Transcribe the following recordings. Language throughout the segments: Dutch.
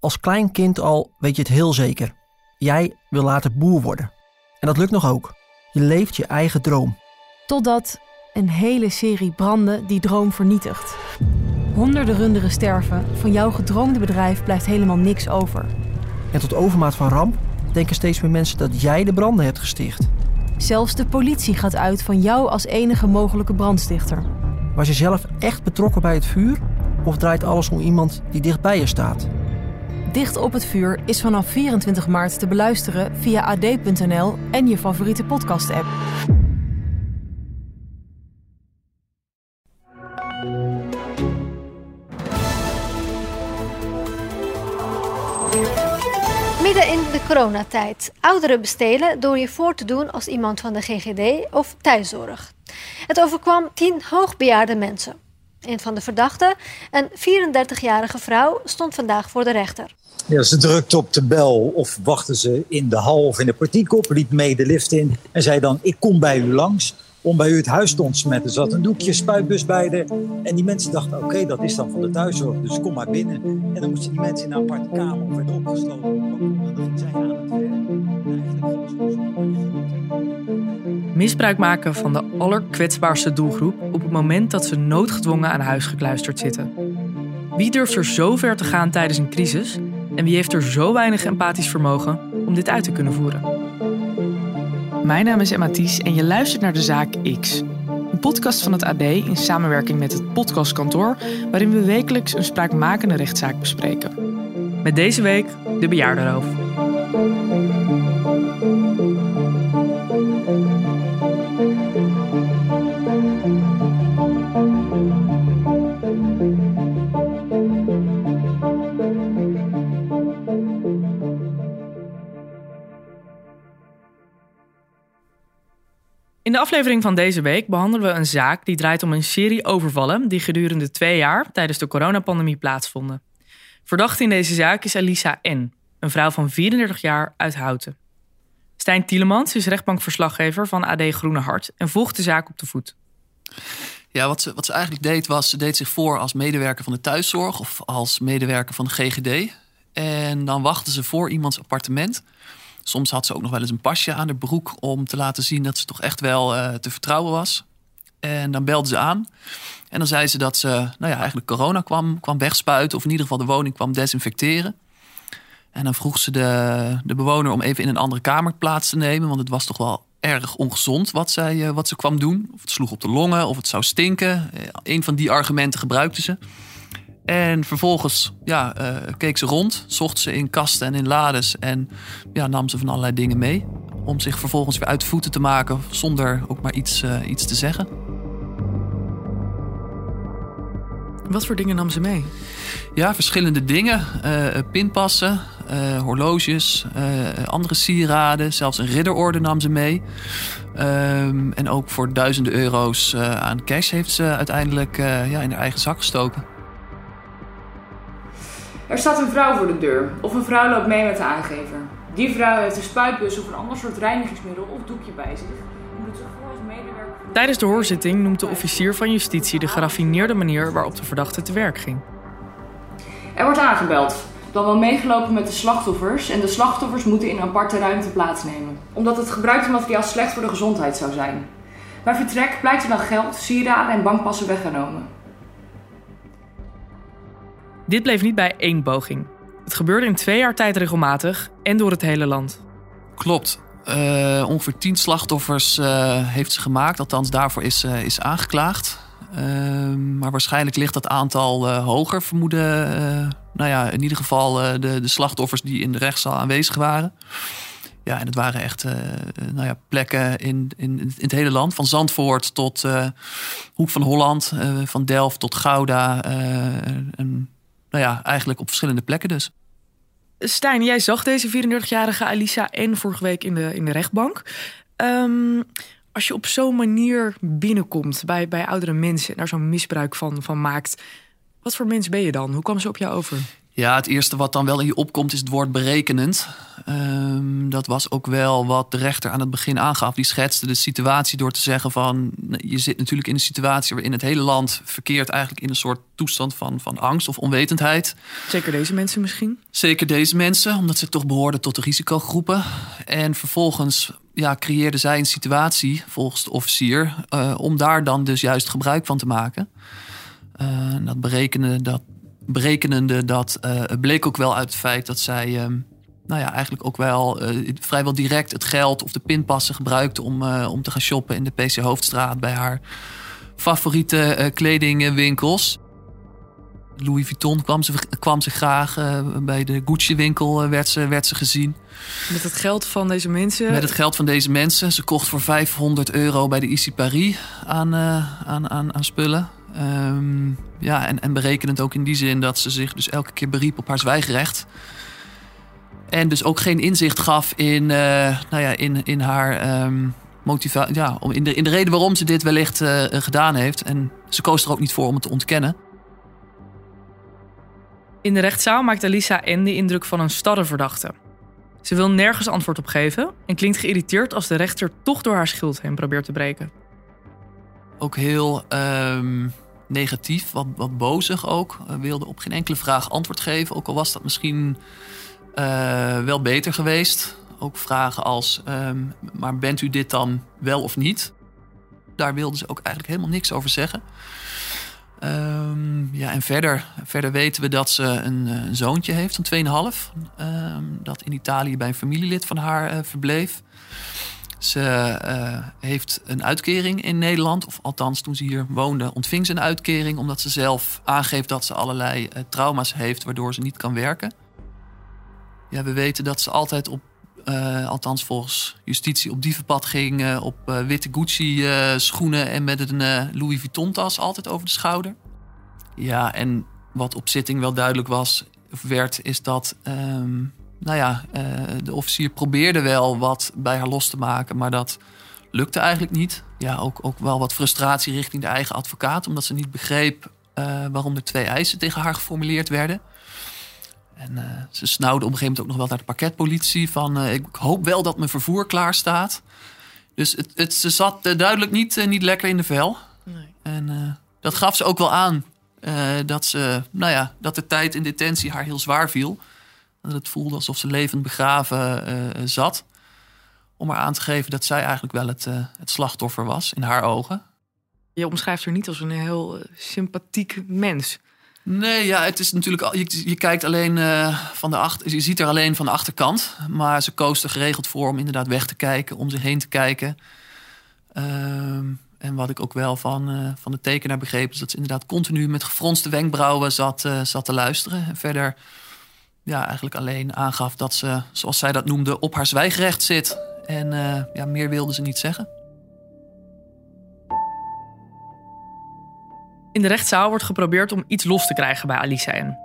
Als klein kind al weet je het heel zeker. Jij wil later boer worden. En dat lukt nog ook. Je leeft je eigen droom. Totdat een hele serie branden die droom vernietigt. Honderden runderen sterven, van jouw gedroomde bedrijf blijft helemaal niks over. En tot overmaat van ramp denken steeds meer mensen dat jij de branden hebt gesticht. Zelfs de politie gaat uit van jou als enige mogelijke brandstichter. Was je zelf echt betrokken bij het vuur? Of draait alles om iemand die dichtbij je staat? Dicht op het vuur is vanaf 24 maart te beluisteren via ad.nl en je favoriete podcast-app. Midden in de coronatijd. Ouderen bestelen door je voor te doen als iemand van de GGD of thuiszorg. Het overkwam tien hoogbejaarde mensen. Een van de verdachten, een 34-jarige vrouw, stond vandaag voor de rechter. Ja, ze drukte op de bel of wachten ze in de hal of in de portiek op, liep mee de lift in en zei dan: Ik kom bij u langs om bij u het huis te ontsmetten. Er zat een doekje, spuitbus bij de. En die mensen dachten: Oké, dat is dan van de thuiszorg, dus kom maar binnen. En dan moesten die mensen in een aparte kamer of werden opgesloten. Dan ging zij aan het werk. Misbruik maken van de allerkwetsbaarste doelgroep op het moment dat ze noodgedwongen aan huis gekluisterd zitten. Wie durft er zo ver te gaan tijdens een crisis en wie heeft er zo weinig empathisch vermogen om dit uit te kunnen voeren? Mijn naam is Emma Thies en je luistert naar de Zaak X. Een podcast van het AD in samenwerking met het Podcastkantoor, waarin we wekelijks een spraakmakende rechtszaak bespreken. Met deze week de bejaardenroof. In de aflevering van deze week behandelen we een zaak die draait om een serie overvallen die gedurende twee jaar tijdens de coronapandemie plaatsvonden. Verdachte in deze zaak is Elisa N., een vrouw van 34 jaar uit Houten. Stijn Tielemans is rechtbankverslaggever van AD Groene Hart en volgt de zaak op de voet. Ja, wat ze, wat ze eigenlijk deed was, ze deed zich voor als medewerker van de thuiszorg of als medewerker van de GGD. En dan wachtte ze voor iemands appartement. Soms had ze ook nog wel eens een pasje aan de broek om te laten zien dat ze toch echt wel uh, te vertrouwen was. En dan belde ze aan. En dan zei ze dat ze nou ja, eigenlijk corona kwam, kwam wegspuiten. Of in ieder geval de woning kwam desinfecteren. En dan vroeg ze de, de bewoner om even in een andere kamer plaats te nemen. Want het was toch wel erg ongezond wat, zij, uh, wat ze kwam doen. Of het sloeg op de longen, of het zou stinken. Uh, een van die argumenten gebruikte ze. En vervolgens ja, uh, keek ze rond, zocht ze in kasten en in lades en ja, nam ze van allerlei dingen mee. Om zich vervolgens weer uit voeten te maken zonder ook maar iets, uh, iets te zeggen. Wat voor dingen nam ze mee? Ja, verschillende dingen. Uh, pinpassen, horloges, andere sieraden. Zelfs een ridderorde nam ze mee. Um, en ook voor duizenden euro's aan cash heeft ze uiteindelijk ja, in haar eigen zak gestoken. Er staat een vrouw voor de deur of een vrouw loopt mee met de aangever. Die vrouw heeft een spuitbus of een ander soort reinigingsmiddel of doekje bij zich. Tijdens de hoorzitting noemt de officier van justitie de geraffineerde manier waarop de verdachte te werk ging. Er wordt aangebeld, dan wel meegelopen met de slachtoffers en de slachtoffers moeten in een aparte ruimte plaatsnemen, omdat het gebruikte materiaal slecht voor de gezondheid zou zijn. Bij vertrek blijkt er dan geld, sieraden en bankpassen weggenomen. Dit bleef niet bij één poging. Het gebeurde in twee jaar tijd regelmatig en door het hele land. Klopt. Uh, ongeveer tien slachtoffers uh, heeft ze gemaakt. Althans, daarvoor is, uh, is aangeklaagd. maar waarschijnlijk ligt dat aantal hoger, vermoeden. nou ja, in ieder geval de, de slachtoffers die in de rechtszaal aanwezig waren. Ja, en het waren echt nou ja, plekken in, in, in het hele land. Van Zandvoort tot Hoek van Holland, van Delft tot Gouda. Nou ja, eigenlijk op verschillende plekken dus. Stijn, jij zag deze 34-jarige Alisa en vorige week in de, in de rechtbank. Um, als je op zo'n manier binnenkomt bij, bij oudere mensen en daar zo'n misbruik van, van maakt, wat voor mens ben je dan? Hoe kwam ze op jou over? Ja, het eerste wat dan wel in je opkomt is het woord berekenend. Ehm, dat was ook wel wat de rechter aan het begin aangaf. Die schetste de situatie door te zeggen van... je zit natuurlijk in een situatie waarin het hele land verkeert... eigenlijk in een soort toestand van, van angst of onwetendheid. Zeker deze mensen misschien? Zeker deze mensen, omdat ze toch behoorden tot de risicogroepen. En vervolgens ja, creëerde zij een situatie, volgens de officier... Uh, om daar dan dus juist gebruik van te maken. Uh, dat berekende dat berekenende dat uh, bleek ook wel uit het feit dat zij, uh, nou ja, eigenlijk ook wel uh, vrijwel direct het geld of de pinpassen gebruikte om, om te gaan shoppen in de PC Hoofdstraat bij haar favoriete kledingwinkels. Louis Vuitton kwam ze, kwam ze graag. bij de Gucci-winkel werd, ze, werd ze gezien. Met het geld van deze mensen? Met het geld van deze mensen. Ze kocht voor 500 euro bij de Issy Paris aan, aan, aan, aan spullen. Um, ja, en, en berekenend ook in die zin dat ze zich dus elke keer beriep op haar zwijgerecht. En dus ook geen inzicht gaf in, uh, nou ja, in, in haar um, motivatie. Ja, in de, in de reden waarom ze dit wellicht uh, gedaan heeft. En ze koos er ook niet voor om het te ontkennen. In de rechtszaal maakt Alisa N de indruk van een starre verdachte. Ze wil nergens antwoord op geven en klinkt geïrriteerd als de rechter toch door haar schild heen probeert te breken ook heel um, negatief, wat, wat bozig ook. Uh, wilde op geen enkele vraag antwoord geven. Ook al was dat misschien uh, wel beter geweest. Ook vragen als, um, maar bent u dit dan wel of niet? Daar wilde ze ook eigenlijk helemaal niks over zeggen. Um, ja, en verder, verder weten we dat ze een, een zoontje heeft van 2,5. dat in Italië bij een familielid van haar verbleef. Ze uh, heeft een uitkering in Nederland. Of althans, toen ze hier woonde, ontving ze een uitkering. Omdat ze zelf aangeeft dat ze allerlei uh, trauma's heeft, waardoor ze niet kan werken. Ja, we weten dat ze altijd op, uh, althans volgens justitie, op dievenpad ging. op witte Gucci-schoenen en met een Louis Vuitton-tas altijd over de schouder. Ja, en wat op zitting wel duidelijk was, of werd, is dat. Um, nou ja, uh, de officier probeerde wel wat bij haar los te maken, maar dat lukte eigenlijk niet. Ja, ook, ook wel wat frustratie richting de eigen advocaat, omdat ze niet begreep uh, waarom er twee eisen tegen haar geformuleerd werden. En uh, ze snauwde op een gegeven moment ook nog wel naar de parketpolitie van ik hoop wel dat mijn vervoer klaar staat. Dus het, het, ze zat duidelijk niet, niet lekker in de vel. Nee. En dat gaf ze ook wel aan. dat, ze, nou ja, dat de tijd in detentie haar heel zwaar viel. Dat het voelde alsof ze levend begraven uh, zat. Om haar aan te geven dat zij eigenlijk wel het, uh, het slachtoffer was in haar ogen. Je omschrijft haar niet als een heel sympathiek mens. Nee, ja, het is natuurlijk. Je, je kijkt alleen uh, van de achter. Je ziet er alleen van de achterkant. Maar ze koos er geregeld voor om inderdaad weg te kijken, om zich heen te kijken. Uh, en wat ik ook wel van, uh, van de tekenaar begreep, is dat ze inderdaad continu met gefronste wenkbrauwen zat, zat te luisteren. En verder ja, eigenlijk alleen aangaf dat ze, zoals zij dat noemde, op haar zwijgrecht zit. En uh, ja, meer wilde ze niet zeggen. In de rechtszaal wordt geprobeerd om iets los te krijgen bij Alisa N.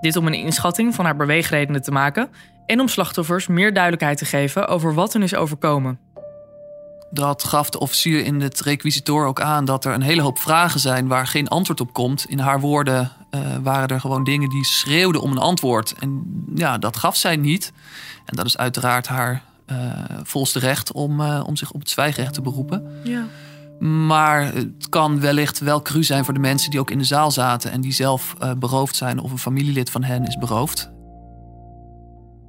Dit om een inschatting van haar beweegredenen te maken en om slachtoffers meer duidelijkheid te geven over wat hen is overkomen. Dat gaf de officier in het requisitor ook aan dat er een hele hoop vragen zijn waar geen antwoord op komt. In haar woorden uh, waren er gewoon dingen die schreeuwden om een antwoord. En ja, dat gaf zij niet. En dat is uiteraard haar uh, volste recht om, uh, om zich op het zwijgrecht te beroepen. Ja. Maar het kan wellicht wel cru zijn voor de mensen die ook in de zaal zaten en die zelf beroofd zijn of een familielid van hen is beroofd.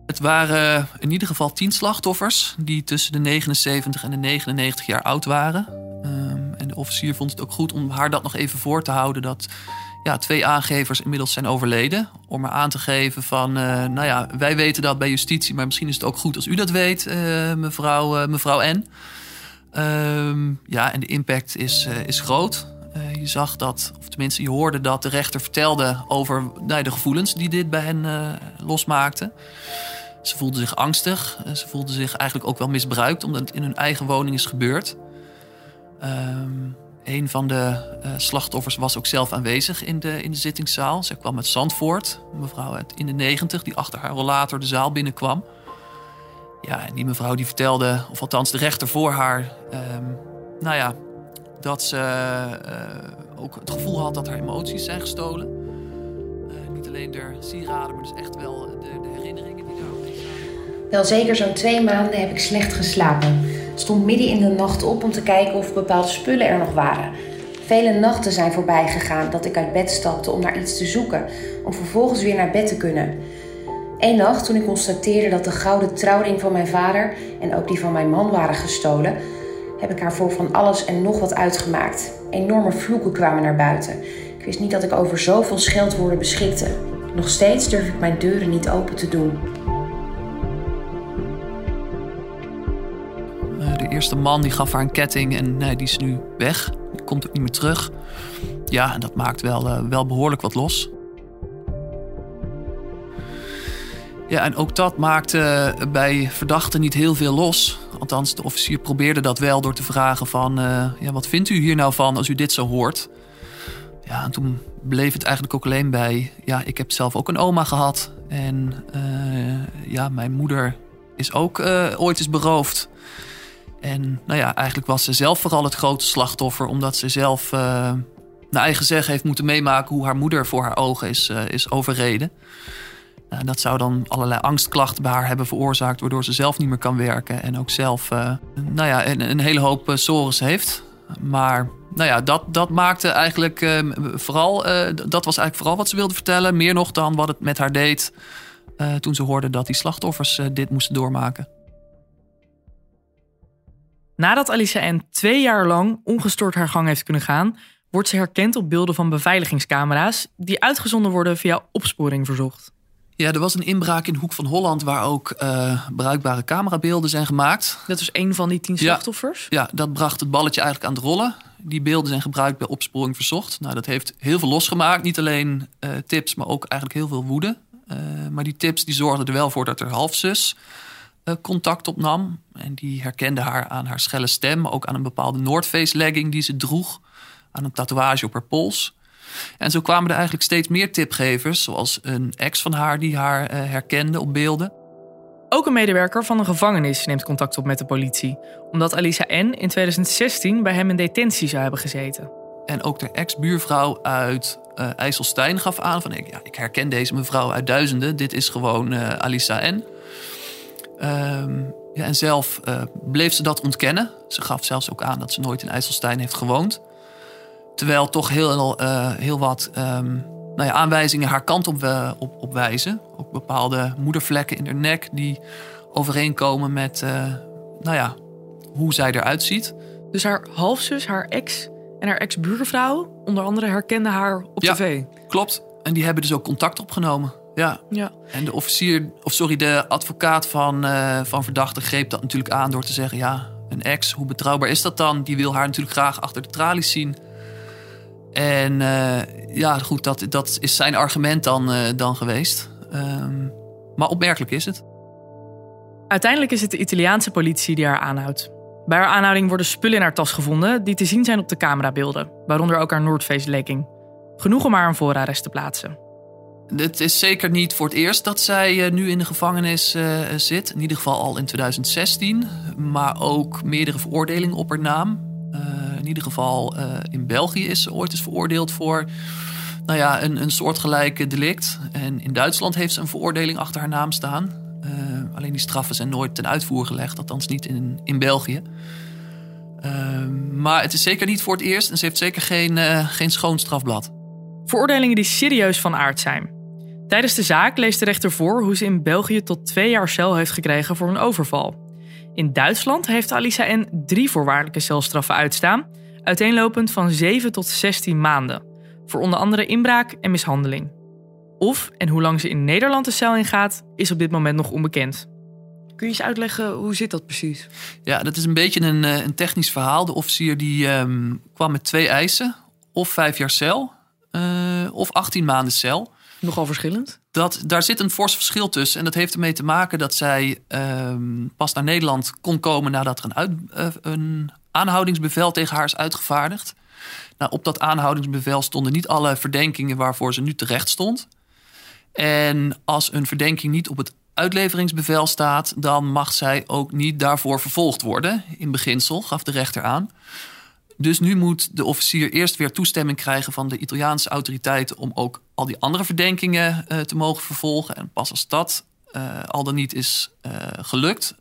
Het waren in ieder geval tien slachtoffers die tussen de 79 en de 99 jaar oud waren. Um, en de officier vond het ook goed om haar dat nog even voor te houden dat ja, twee aangevers inmiddels zijn overleden. Om maar aan te geven van, uh, nou ja, wij weten dat bij justitie, maar misschien is het ook goed als u dat weet, uh, mevrouw, uh, mevrouw N. Um, ja, en de impact is, is groot. je zag dat, of tenminste je hoorde dat de rechter vertelde over nou, de gevoelens die dit bij hen losmaakte. Ze voelden zich angstig. Ze voelden zich eigenlijk ook wel misbruikt, omdat het in hun eigen woning is gebeurd. Um, een van de uh, slachtoffers was ook zelf aanwezig in de, in de zittingszaal. Zij kwam uit Zandvoort, een mevrouw in de negentig, die achter haar rollator de zaal binnenkwam. Ja, en die mevrouw die vertelde, of althans de rechter voor haar, um, nou ja, dat ze uh, ook het gevoel had dat haar emoties zijn gestolen. Niet alleen de sieraden, maar dus echt wel de, de herinneringen Wel zeker zo'n twee maanden heb ik slecht geslapen. Stond midden in de nacht op om te kijken of bepaalde spullen er nog waren. Vele nachten zijn voorbij gegaan dat ik uit bed stapte om naar iets te zoeken, om vervolgens weer naar bed te kunnen. Eén nacht, toen ik constateerde dat de gouden trouwring van mijn vader en ook die van mijn man waren gestolen, heb ik haar voor van alles en nog wat uitgemaakt. Enorme vloeken kwamen naar buiten. Ik wist niet dat ik over zoveel scheldwoorden beschikte. Nog steeds durf ik mijn deuren niet open te doen. Eerste man die gaf haar een ketting en nee, die is nu weg. Die komt ook niet meer terug. Ja, en dat maakt wel, uh, wel behoorlijk wat los. Ja, en ook dat maakte bij verdachten niet heel veel los. Althans, de officier probeerde dat wel door te vragen van... Uh, ja, wat vindt u hier nou van als u dit zo hoort? Ja, en toen bleef het eigenlijk ook alleen bij... ja, ik heb zelf ook een oma gehad. En uh, ja, mijn moeder is ook ooit eens beroofd. En nou ja, eigenlijk was ze zelf vooral het grote slachtoffer... omdat ze zelf naar eigen zeg heeft moeten meemaken... hoe haar moeder voor haar ogen is, is overreden. Uh, dat zou dan allerlei angstklachten bij haar hebben veroorzaakt, waardoor ze zelf niet meer kan werken en ook zelf uh, nou ja, een, een, hele hoop uh, sores heeft. Maar nou ja, dat, dat maakte eigenlijk vooral, dat was eigenlijk vooral wat ze wilde vertellen. Meer nog dan wat het met haar deed toen ze hoorde dat die slachtoffers dit moesten doormaken. Nadat Alicia N. twee jaar lang ongestoord haar gang heeft kunnen gaan, wordt ze herkend op beelden van beveiligingscamera's die uitgezonden worden via opsporing verzocht. Ja, er was een inbraak in Hoek van Holland waar ook uh, bruikbare camerabeelden zijn gemaakt. Dat is een van die tien slachtoffers? Ja, ja, dat bracht het balletje eigenlijk aan het rollen. Die beelden zijn gebruikt bij opsporing verzocht. Nou, dat heeft heel veel losgemaakt. Niet alleen uh, tips, maar ook eigenlijk heel veel woede. Uh, maar die tips die zorgden er wel voor dat er halfzus contact opnam. En die herkende haar aan haar schelle stem, ook aan een bepaalde Noordface legging die ze droeg. Aan een tatoeage op haar pols. En zo kwamen er eigenlijk steeds meer tipgevers, zoals een ex van haar die haar uh, herkende op beelden. Ook een medewerker van een gevangenis neemt contact op met de politie, omdat Alisa N. in 2016 bij hem in detentie zou hebben gezeten. En ook de ex-buurvrouw uit uh, IJsselstein gaf aan van ik, ja, ik herken deze mevrouw uit duizenden, dit is gewoon uh, Alisa N. Um, ja, en zelf bleef ze dat ontkennen. Ze gaf zelfs ook aan dat ze nooit in IJsselstein heeft gewoond. Terwijl toch heel, uh, heel wat um, nou ja, aanwijzingen haar kant op, uh, op, op, wijzen. Ook bepaalde moedervlekken in haar nek die overeenkomen met nou ja, hoe zij eruit ziet. Dus haar halfzus, haar ex en haar ex-buurvrouw, onder andere, herkenden haar op ja, tv. Klopt. En die hebben dus ook contact opgenomen. Ja. ja. En de officier, of sorry, de advocaat van, van verdachte greep dat natuurlijk aan door te zeggen: ja, een ex, hoe betrouwbaar is dat dan? Die wil haar natuurlijk graag achter de tralies zien. En uh, ja, goed, dat, dat is zijn argument dan, uh, dan geweest. Um, maar opmerkelijk is het. Uiteindelijk is het de Italiaanse politie die haar aanhoudt. Bij haar aanhouding worden spullen in haar tas gevonden die te zien zijn op de camerabeelden, waaronder ook haar Noordface legging. Genoeg om haar een voorarrest te plaatsen. Het is zeker niet voor het eerst dat zij nu in de gevangenis uh, zit. In ieder geval al in 2016. Maar ook meerdere veroordelingen op haar naam in ieder geval in België is ze ooit eens veroordeeld voor nou ja, een, een soortgelijke delict. En in Duitsland heeft ze een veroordeling achter haar naam staan. Alleen die straffen zijn nooit ten uitvoer gelegd, althans niet in, in België. Uh, maar het is zeker niet voor het eerst en ze heeft zeker geen, geen schoon strafblad. Veroordelingen die serieus van aard zijn. Tijdens de zaak leest de rechter voor hoe ze in België tot twee jaar cel heeft gekregen voor een overval. In Duitsland heeft Alisa N. drie voorwaardelijke celstraffen uitstaan, uiteenlopend van 7 tot 16 maanden, voor onder andere inbraak en mishandeling. Of en hoe lang ze in Nederland de cel ingaat, is op dit moment nog onbekend. Kun je eens uitleggen hoe zit dat precies? Ja, dat is een beetje een, een technisch verhaal. De officier die um, kwam met twee eisen: of vijf jaar cel uh, of 18 maanden cel. Nogal verschillend. Dat, daar zit een fors verschil tussen. En dat heeft ermee te maken dat zij um, pas naar Nederland kon komen nadat er uh, een aanhoudingsbevel tegen haar is uitgevaardigd. Nou, op dat aanhoudingsbevel stonden niet alle verdenkingen waarvoor ze nu terecht stond. En als een verdenking niet op het uitleveringsbevel staat, dan mag zij ook niet daarvoor vervolgd worden. In beginsel gaf de rechter aan. Dus nu moet de officier eerst weer toestemming krijgen van de Italiaanse autoriteiten om ook al die andere verdenkingen uh, te mogen vervolgen. En pas als dat uh, al dan niet is uh, gelukt,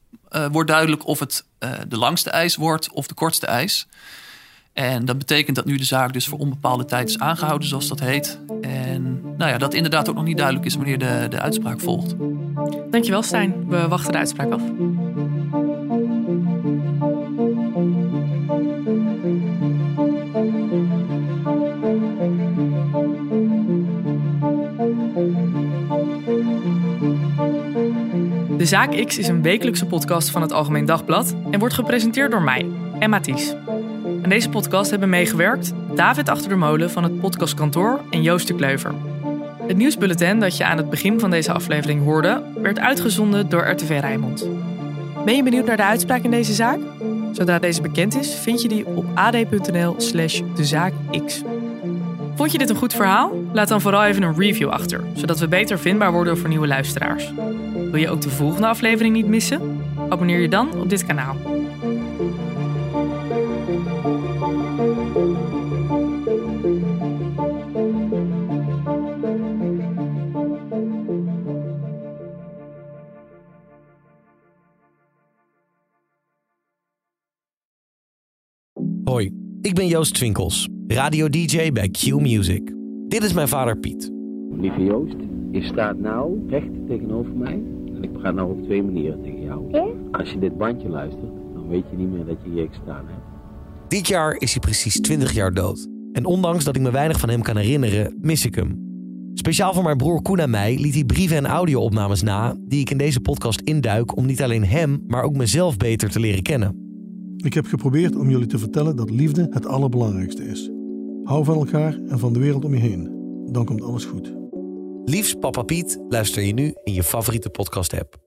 wordt duidelijk of het de langste eis wordt of de kortste eis. En dat betekent dat nu de zaak dus voor onbepaalde tijd is aangehouden, zoals dat heet. En nou ja, dat inderdaad ook nog niet duidelijk is wanneer de, de uitspraak volgt. Dankjewel, Stijn. We wachten de uitspraak af. De Zaak X is een wekelijkse podcast van het Algemeen Dagblad en wordt gepresenteerd door mij, Emma Ties. Aan deze podcast hebben meegewerkt David Achter de Molen van het podcastkantoor en Joost de Kleuver. Het nieuwsbulletin dat je aan het begin van deze aflevering hoorde, werd uitgezonden door RTV Rijnmond. Ben je benieuwd naar de uitspraak in deze zaak? Zodra deze bekend is, vind je die op ad.nl/slash dezaakx. Vond je dit een goed verhaal? Laat dan vooral even een review achter, zodat we beter vindbaar worden voor nieuwe luisteraars. Wil je ook de volgende aflevering niet missen? Abonneer je dan op dit kanaal. Hoi, ik ben Joost Twinkels, radio-dj bij Q Music. Dit is mijn vader Piet. Lieve Joost, je staat nou recht tegenover mij. En ik ga nou op twee manieren tegen jou. Ja? Als je dit bandje luistert, dan weet je niet meer dat je hier gestaan hebt. Dit jaar is hij precies 20 jaar dood. En ondanks dat ik me weinig van hem kan herinneren, mis ik hem. Speciaal voor mijn broer Koen en mij liet hij brieven en audio-opnames na... die ik in deze podcast induik om niet alleen hem, maar ook mezelf beter te leren kennen. Ik heb geprobeerd om jullie te vertellen dat liefde het allerbelangrijkste is. Hou van elkaar en van de wereld om je heen. Dan komt alles goed. Liefst Papa Piet luister je nu in je favoriete podcast-app.